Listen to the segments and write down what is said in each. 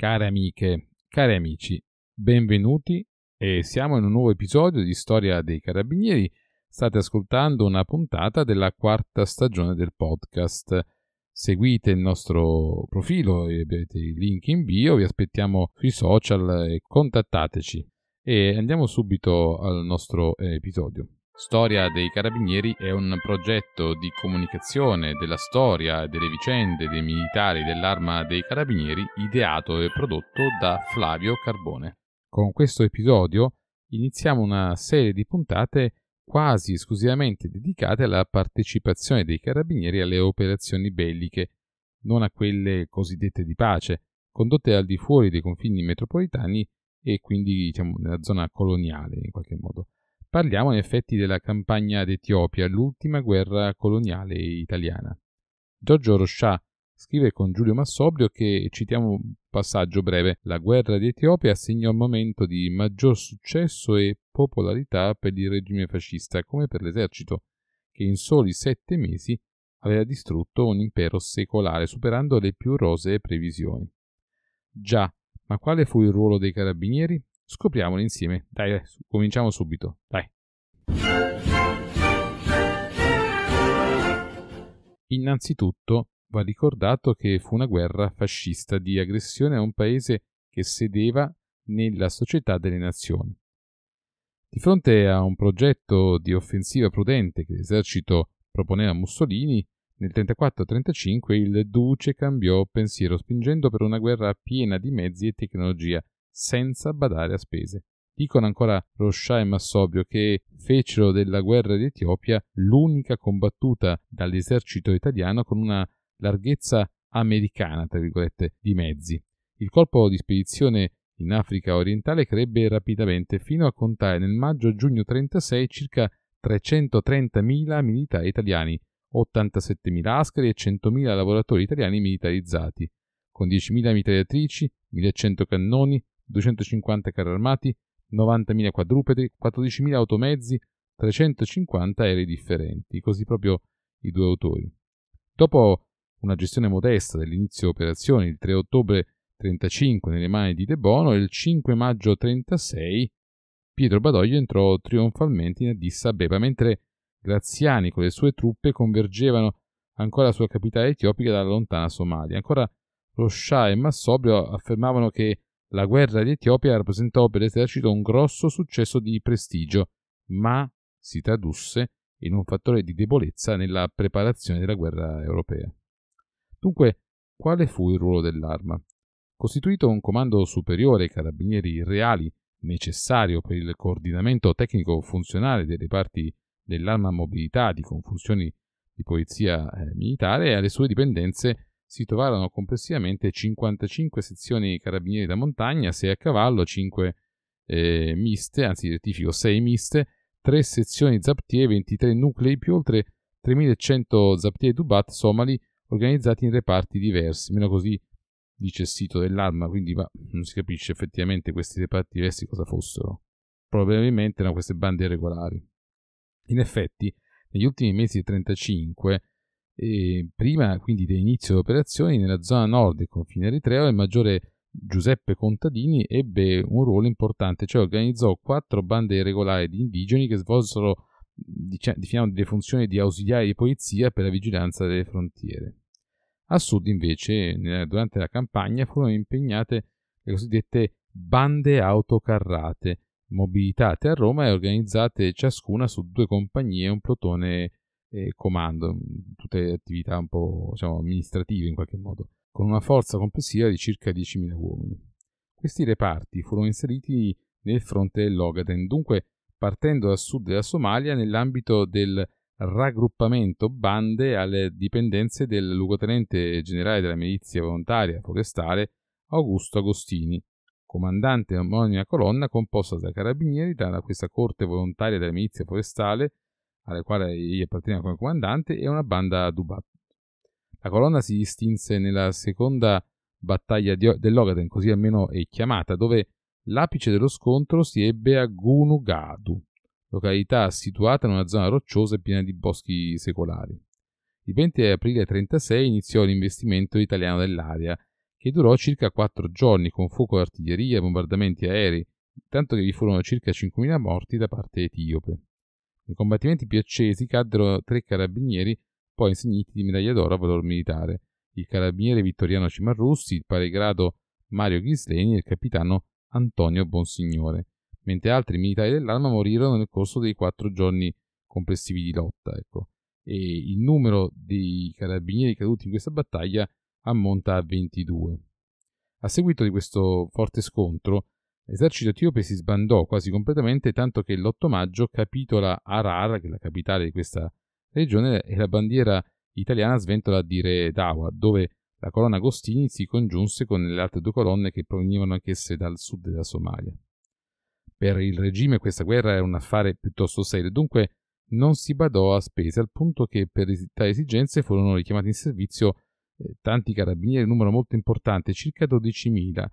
Care amiche, cari amici, benvenuti e siamo in un nuovo episodio di Storia dei Carabinieri. State ascoltando una puntata della quarta stagione del podcast. Seguite il nostro profilo avete il link in bio, vi aspettiamo sui social e contattateci. E andiamo subito al nostro episodio. Storia dei Carabinieri è un progetto di comunicazione della storia delle vicende dei militari dell'Arma dei Carabinieri ideato e prodotto da Flavio Carbone. Con questo episodio iniziamo una serie di puntate quasi esclusivamente dedicate alla partecipazione dei carabinieri alle operazioni belliche, non a quelle cosiddette di pace, condotte al di fuori dei confini metropolitani e quindi diciamo, nella zona coloniale in qualche modo. Parliamo in effetti della campagna d'Etiopia, l'ultima guerra coloniale italiana. Giorgio Roscià scrive con Giulio Massobrio che, citiamo un passaggio breve, la guerra di Etiopia segnò il momento di maggior successo e popolarità per il regime fascista come per l'esercito, che in soli sette mesi aveva distrutto un impero secolare, superando le più rosee previsioni. Già, ma quale fu il ruolo dei carabinieri? Scopriamolo insieme. Dai, cominciamo subito. Dai. Innanzitutto va ricordato che fu una guerra fascista di aggressione a un paese che sedeva nella società delle nazioni. Di fronte a un progetto di offensiva prudente che l'esercito proponeva a Mussolini, nel 34-35 il Duce cambiò pensiero spingendo per una guerra piena di mezzi e tecnologia senza badare a spese. Dicono ancora Roscià e Massobio che fecero della guerra d'Etiopia l'unica combattuta dall'esercito italiano con una larghezza americana, tra virgolette, di mezzi. Il colpo di spedizione in Africa orientale crebbe rapidamente fino a contare nel maggio-giugno 36 circa 330.000 militari italiani, 87.000 askari e 100.000 lavoratori italiani militarizzati, con 10.000 mitragliatrici, 1.100 cannoni, 250 carri armati, 90.000 quadrupedi, 14.000 automezzi, 350 aerei differenti, così proprio i due autori. Dopo una gestione modesta dell'inizio operazioni il 3 ottobre 35 nelle mani di De Bono e il 5 maggio 36 Pietro Badoglio entrò trionfalmente in Addis Abeba mentre Graziani con le sue truppe convergevano ancora sulla capitale etiopica dalla lontana Somalia. Ancora Roscià e Massobrio affermavano che la guerra di Etiopia rappresentò per l'esercito un grosso successo di prestigio, ma si tradusse in un fattore di debolezza nella preparazione della guerra europea. Dunque, quale fu il ruolo dell'arma? Costituito un comando superiore ai carabinieri reali necessario per il coordinamento tecnico-funzionale delle parti dell'arma mobilitati con funzioni di polizia eh, militare, alle sue dipendenze si trovarono complessivamente 55 sezioni carabinieri da montagna, 6 a cavallo, 5 eh, miste, anzi rettifico 6 miste, 3 sezioni zaptier, 23 nuclei più oltre 3100 zaptier dubat somali organizzati in reparti diversi, meno così dice il sito dell'arma, quindi va, non si capisce effettivamente questi reparti diversi cosa fossero. Probabilmente erano queste bande irregolari. In effetti, negli ultimi mesi del 35 e prima quindi dell'inizio delle operazioni, nella zona nord del confine eritreo, il maggiore Giuseppe Contadini ebbe un ruolo importante, cioè organizzò quattro bande irregolari di indigeni che svolsero diciamo, delle funzioni di ausiliari di polizia per la vigilanza delle frontiere. A sud, invece, durante la campagna furono impegnate le cosiddette bande autocarrate, mobilitate a Roma e organizzate ciascuna su due compagnie e un plotone e comando, tutte attività un po' diciamo, amministrative in qualche modo, con una forza complessiva di circa 10.000 uomini. Questi reparti furono inseriti nel fronte dell'Ogaden, dunque partendo a sud della Somalia nell'ambito del raggruppamento bande alle dipendenze del luogotenente generale della milizia volontaria forestale Augusto Agostini, comandante di un'omonima colonna composta da carabinieri da questa corte volontaria della milizia forestale alla quale egli apparteneva come comandante, e una banda Dubat. La colonna si distinse nella seconda battaglia dell'Ogaden, così almeno è chiamata, dove l'apice dello scontro si ebbe a Gunugadu, località situata in una zona rocciosa e piena di boschi secolari. Il 20 aprile 1936 iniziò l'investimento italiano dell'area, che durò circa quattro giorni con fuoco d'artiglieria e bombardamenti aerei, tanto che vi furono circa 5.000 morti da parte etiope. Nei combattimenti più accesi caddero tre carabinieri, poi insigniti di medaglia d'oro a valor militare, il carabiniere Vittoriano Cimarrussi, il paregrado Mario Ghisleni e il capitano Antonio Bonsignore, mentre altri militari dell'arma morirono nel corso dei quattro giorni complessivi di lotta. Ecco. E il numero dei carabinieri caduti in questa battaglia ammonta a 22. A seguito di questo forte scontro, l'esercito etiope si sbandò quasi completamente, tanto che l'8 maggio capitola Arar, che è la capitale di questa regione, e la bandiera italiana sventola a dire Dawa, dove la colonna Agostini si congiunse con le altre due colonne che provenivano anch'esse dal sud della Somalia. Per il regime questa guerra era un affare piuttosto serio, dunque non si badò a spese, al punto che per tali esigenze furono richiamati in servizio eh, tanti carabinieri, numero molto importante, circa 12.000.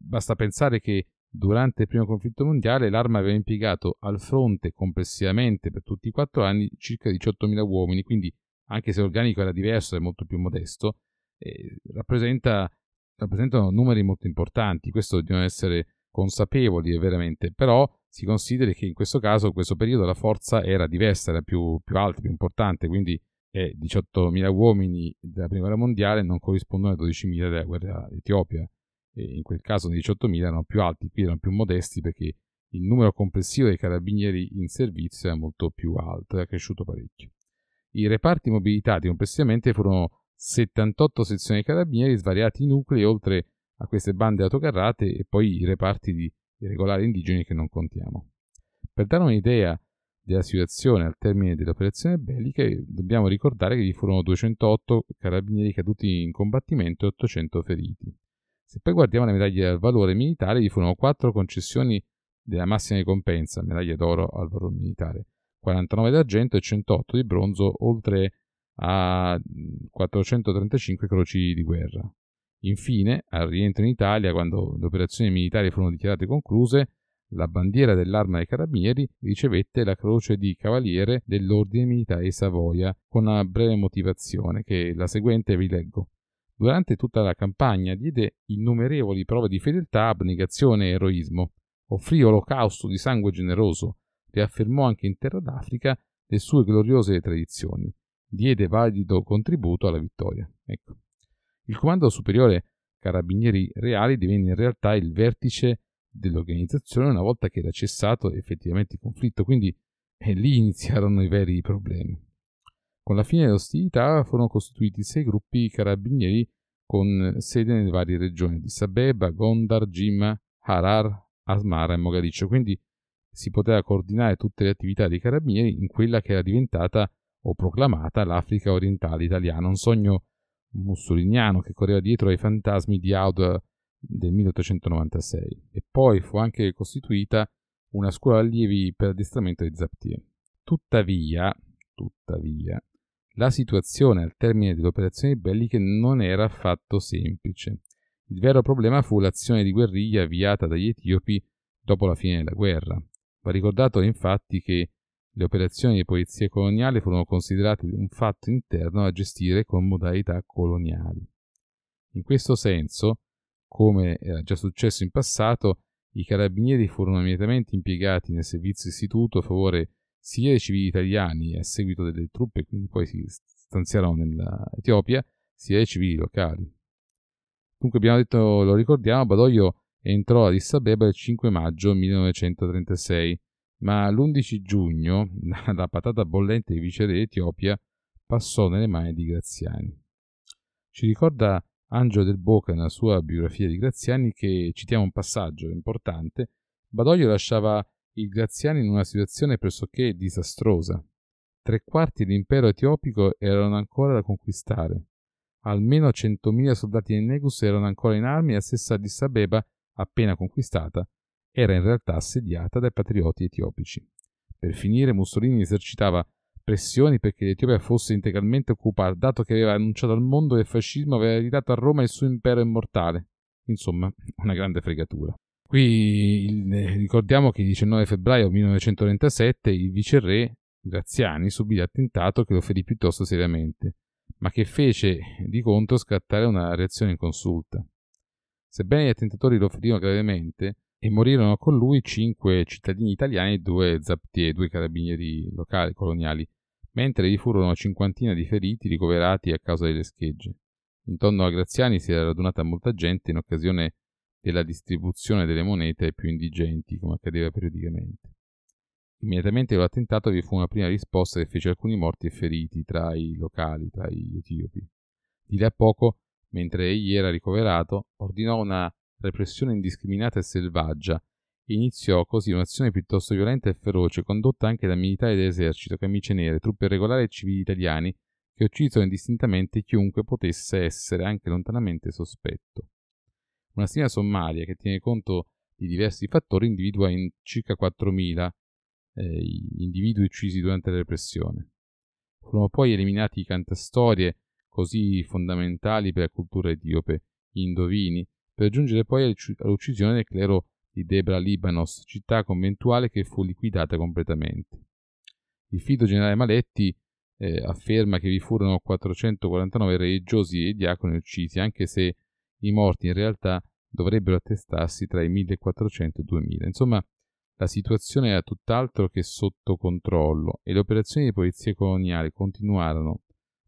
Basta pensare che durante il primo conflitto mondiale l'arma aveva impiegato al fronte complessivamente per tutti i quattro anni circa 18.000 uomini, quindi anche se l'organico era diverso e molto più modesto, eh, rappresenta, rappresentano numeri molto importanti. Questo dobbiamo essere consapevoli veramente, però si consideri che in questo caso, in questo periodo, la forza era diversa, era più, più alta, più importante, quindi eh, 18.000 uomini della prima guerra mondiale non corrispondono ai 12.000 della guerra d'Etiopia. In quel caso 18.000 erano più alti, qui erano più modesti perché il numero complessivo dei carabinieri in servizio era molto più alto, era cresciuto parecchio. I reparti mobilitati complessivamente furono 78 sezioni carabinieri svariati nuclei oltre a queste bande autocarrate e poi i reparti di irregolari indigeni che non contiamo. Per dare un'idea della situazione al termine delle operazioni belliche, dobbiamo ricordare che vi furono 208 carabinieri caduti in combattimento e 800 feriti. Se poi guardiamo le medaglie al valore militare, vi furono 4 concessioni della massima ricompensa, medaglie d'oro al valore militare, 49 d'argento e 108 di bronzo, oltre a 435 croci di guerra. Infine, al rientro in Italia, quando le operazioni militari furono dichiarate concluse, la bandiera dell'arma dei carabinieri ricevette la croce di cavaliere dell'Ordine Militare di Savoia, con una breve motivazione che la seguente vi leggo. Durante tutta la campagna diede innumerevoli prove di fedeltà, abnegazione e eroismo. Offrì olocausto di sangue generoso, riaffermò anche in terra d'Africa le sue gloriose tradizioni diede valido contributo alla vittoria. Ecco. Il Comando Superiore Carabinieri Reali divenne in realtà il vertice dell'organizzazione una volta che era cessato effettivamente il conflitto, quindi eh, lì iniziarono i veri problemi. Con la fine delle ostilità furono costituiti sei gruppi carabinieri con sede nelle varie regioni di Sabeba, Gondar, Jimma, Harar, Asmara e Mogadiscio, quindi si poteva coordinare tutte le attività dei carabinieri in quella che era diventata o proclamata l'Africa orientale italiana, un sogno mussoliniano che correva dietro ai fantasmi di Aude del 1896 e poi fu anche costituita una scuola allievi per addestramento di Zaptier. Tuttavia, tuttavia, la situazione al termine delle operazioni belliche non era affatto semplice. Il vero problema fu l'azione di guerriglia avviata dagli etiopi dopo la fine della guerra. Va ricordato infatti che le operazioni di polizia coloniale furono considerate un fatto interno da gestire con modalità coloniali. In questo senso, come era già successo in passato, i carabinieri furono immediatamente impiegati nel servizio istituto a favore sia dei civili italiani a seguito delle truppe, quindi poi si stanziarono nell'Etiopia, sia dei civili locali. Dunque abbiamo detto, lo ricordiamo, Badoglio entrò a Addis Abeba il 5 maggio 1936 ma l'11 giugno la patata bollente di viceré d'Etiopia passò nelle mani di Graziani. Ci ricorda Angelo del Boca nella sua biografia di Graziani che, citiamo un passaggio importante, Badoglio lasciava il Graziani in una situazione pressoché disastrosa. Tre quarti dell'impero etiopico erano ancora da conquistare. Almeno 100.000 soldati del Negus erano ancora in armi e la stessa Addis Abeba, appena conquistata, era in realtà assediata dai patrioti etiopici. Per finire, Mussolini esercitava pressioni perché l'Etiopia fosse integralmente occupata, dato che aveva annunciato al mondo che il fascismo aveva ereditato a Roma il suo impero immortale. Insomma, una grande fregatura. Qui il, ricordiamo che il 19 febbraio 1937 il viceré Graziani subì l'attentato che lo ferì piuttosto seriamente, ma che fece di contro scattare una reazione inconsulta. Sebbene gli attentatori lo ferirono gravemente e morirono con lui cinque cittadini italiani e due zaptier, due carabinieri locali coloniali, mentre vi furono una cinquantina di feriti ricoverati a causa delle schegge. Intorno a Graziani si era radunata molta gente in occasione della distribuzione delle monete ai più indigenti, come accadeva periodicamente. Immediatamente dopo l'attentato vi fu una prima risposta che fece alcuni morti e feriti tra i locali, tra gli etiopi. Di lì a poco, mentre egli era ricoverato, ordinò una repressione indiscriminata e selvaggia e iniziò così un'azione piuttosto violenta e feroce condotta anche da militari dell'esercito, camicie nere, truppe regolari e civili italiani che uccisero indistintamente chiunque potesse essere anche lontanamente sospetto. Una stima sommaria che tiene conto di diversi fattori individua in circa 4.000 eh, individui uccisi durante la repressione. Furono poi eliminati i cantastorie così fondamentali per la cultura etiope, gli indovini, per giungere poi all'uccisione del clero di Debra Libanos, città conventuale che fu liquidata completamente. Il fido generale Maletti eh, afferma che vi furono 449 religiosi e diaconi uccisi, anche se i morti in realtà dovrebbero attestarsi tra i 1400 e i 2000. Insomma, la situazione era tutt'altro che sotto controllo e le operazioni di polizia coloniale continuarono,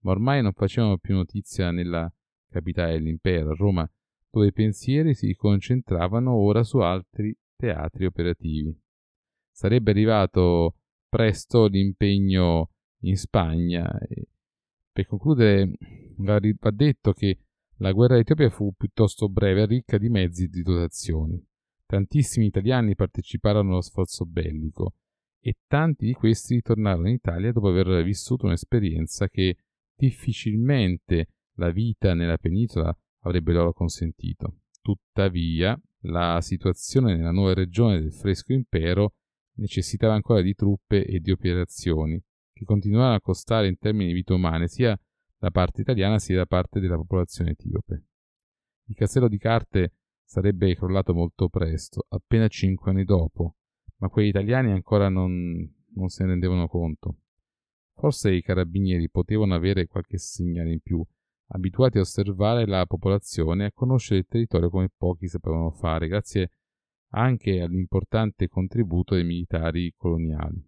ma ormai non facevano più notizia nella capitale dell'impero, a Roma, dove i pensieri si concentravano ora su altri teatri operativi. Sarebbe arrivato presto l'impegno in Spagna. Per concludere, va detto che la guerra d'Etiopia fu piuttosto breve e ricca di mezzi e di dotazioni. Tantissimi italiani parteciparono allo sforzo bellico e tanti di questi ritornarono in Italia dopo aver vissuto un'esperienza che difficilmente la vita nella penisola avrebbe loro consentito. Tuttavia, la situazione nella nuova regione del fresco impero necessitava ancora di truppe e di operazioni che continuavano a costare in termini di vite umane sia da parte italiana sia da parte della popolazione etiope. Il castello di carte sarebbe crollato molto presto, appena cinque anni dopo, ma quegli italiani ancora non, non se ne rendevano conto. Forse i carabinieri potevano avere qualche segnale in più, abituati a osservare la popolazione e a conoscere il territorio come pochi sapevano fare, grazie anche all'importante contributo dei militari coloniali.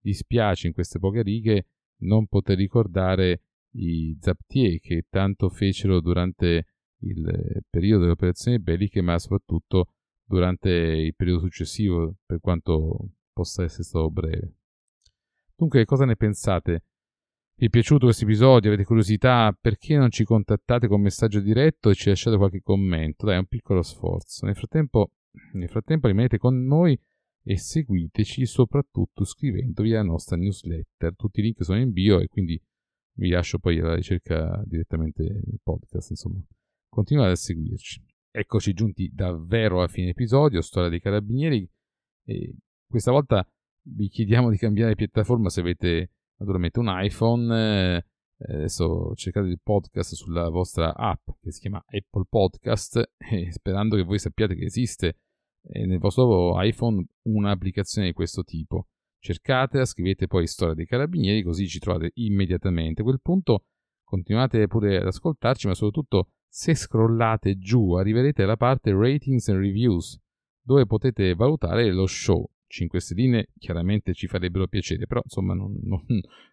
Dispiace in queste poche righe non poter ricordare i Zaptier che tanto fecero durante il periodo delle operazioni belliche, ma soprattutto durante il periodo successivo, per quanto possa essere stato breve. Dunque, cosa ne pensate? Vi è piaciuto questo episodio? Avete curiosità? Perché non ci contattate con messaggio diretto e ci lasciate qualche commento? Dai, un piccolo sforzo. Nel frattempo, nel frattempo rimanete con noi e seguiteci soprattutto iscrivendovi alla nostra newsletter. Tutti i link sono in bio e quindi vi lascio poi alla ricerca direttamente nel podcast. Insomma, continuate a seguirci. Eccoci giunti davvero alla fine episodio, storia dei carabinieri. E questa volta vi chiediamo di cambiare piattaforma se avete naturalmente un iPhone. Eh, adesso cercate il podcast sulla vostra app che si chiama Apple Podcast sperando che voi sappiate che esiste eh, nel vostro iPhone un'applicazione di questo tipo. Cercatela, scrivete poi Storia dei Carabinieri, così ci trovate immediatamente. A quel punto continuate pure ad ascoltarci, ma soprattutto se scrollate giù arriverete alla parte Ratings and Reviews, dove potete valutare lo show. 5 stelline chiaramente ci farebbero piacere, però insomma non, non,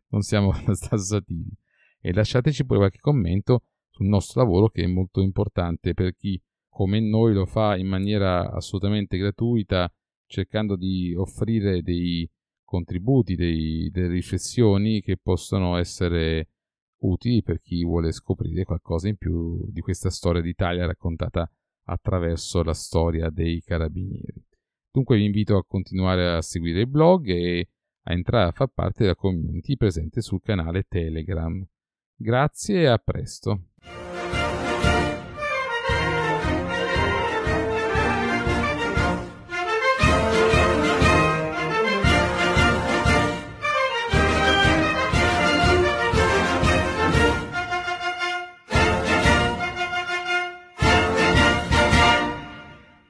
non siamo tassativi. E lasciateci pure qualche commento sul nostro lavoro che è molto importante per chi come noi lo fa in maniera assolutamente gratuita, cercando di offrire dei contributi, dei, delle riflessioni che possono essere utili per chi vuole scoprire qualcosa in più di questa storia d'Italia raccontata attraverso la storia dei carabinieri. Dunque vi invito a continuare a seguire il blog e a entrare a far parte della community presente sul canale Telegram. Grazie e a presto.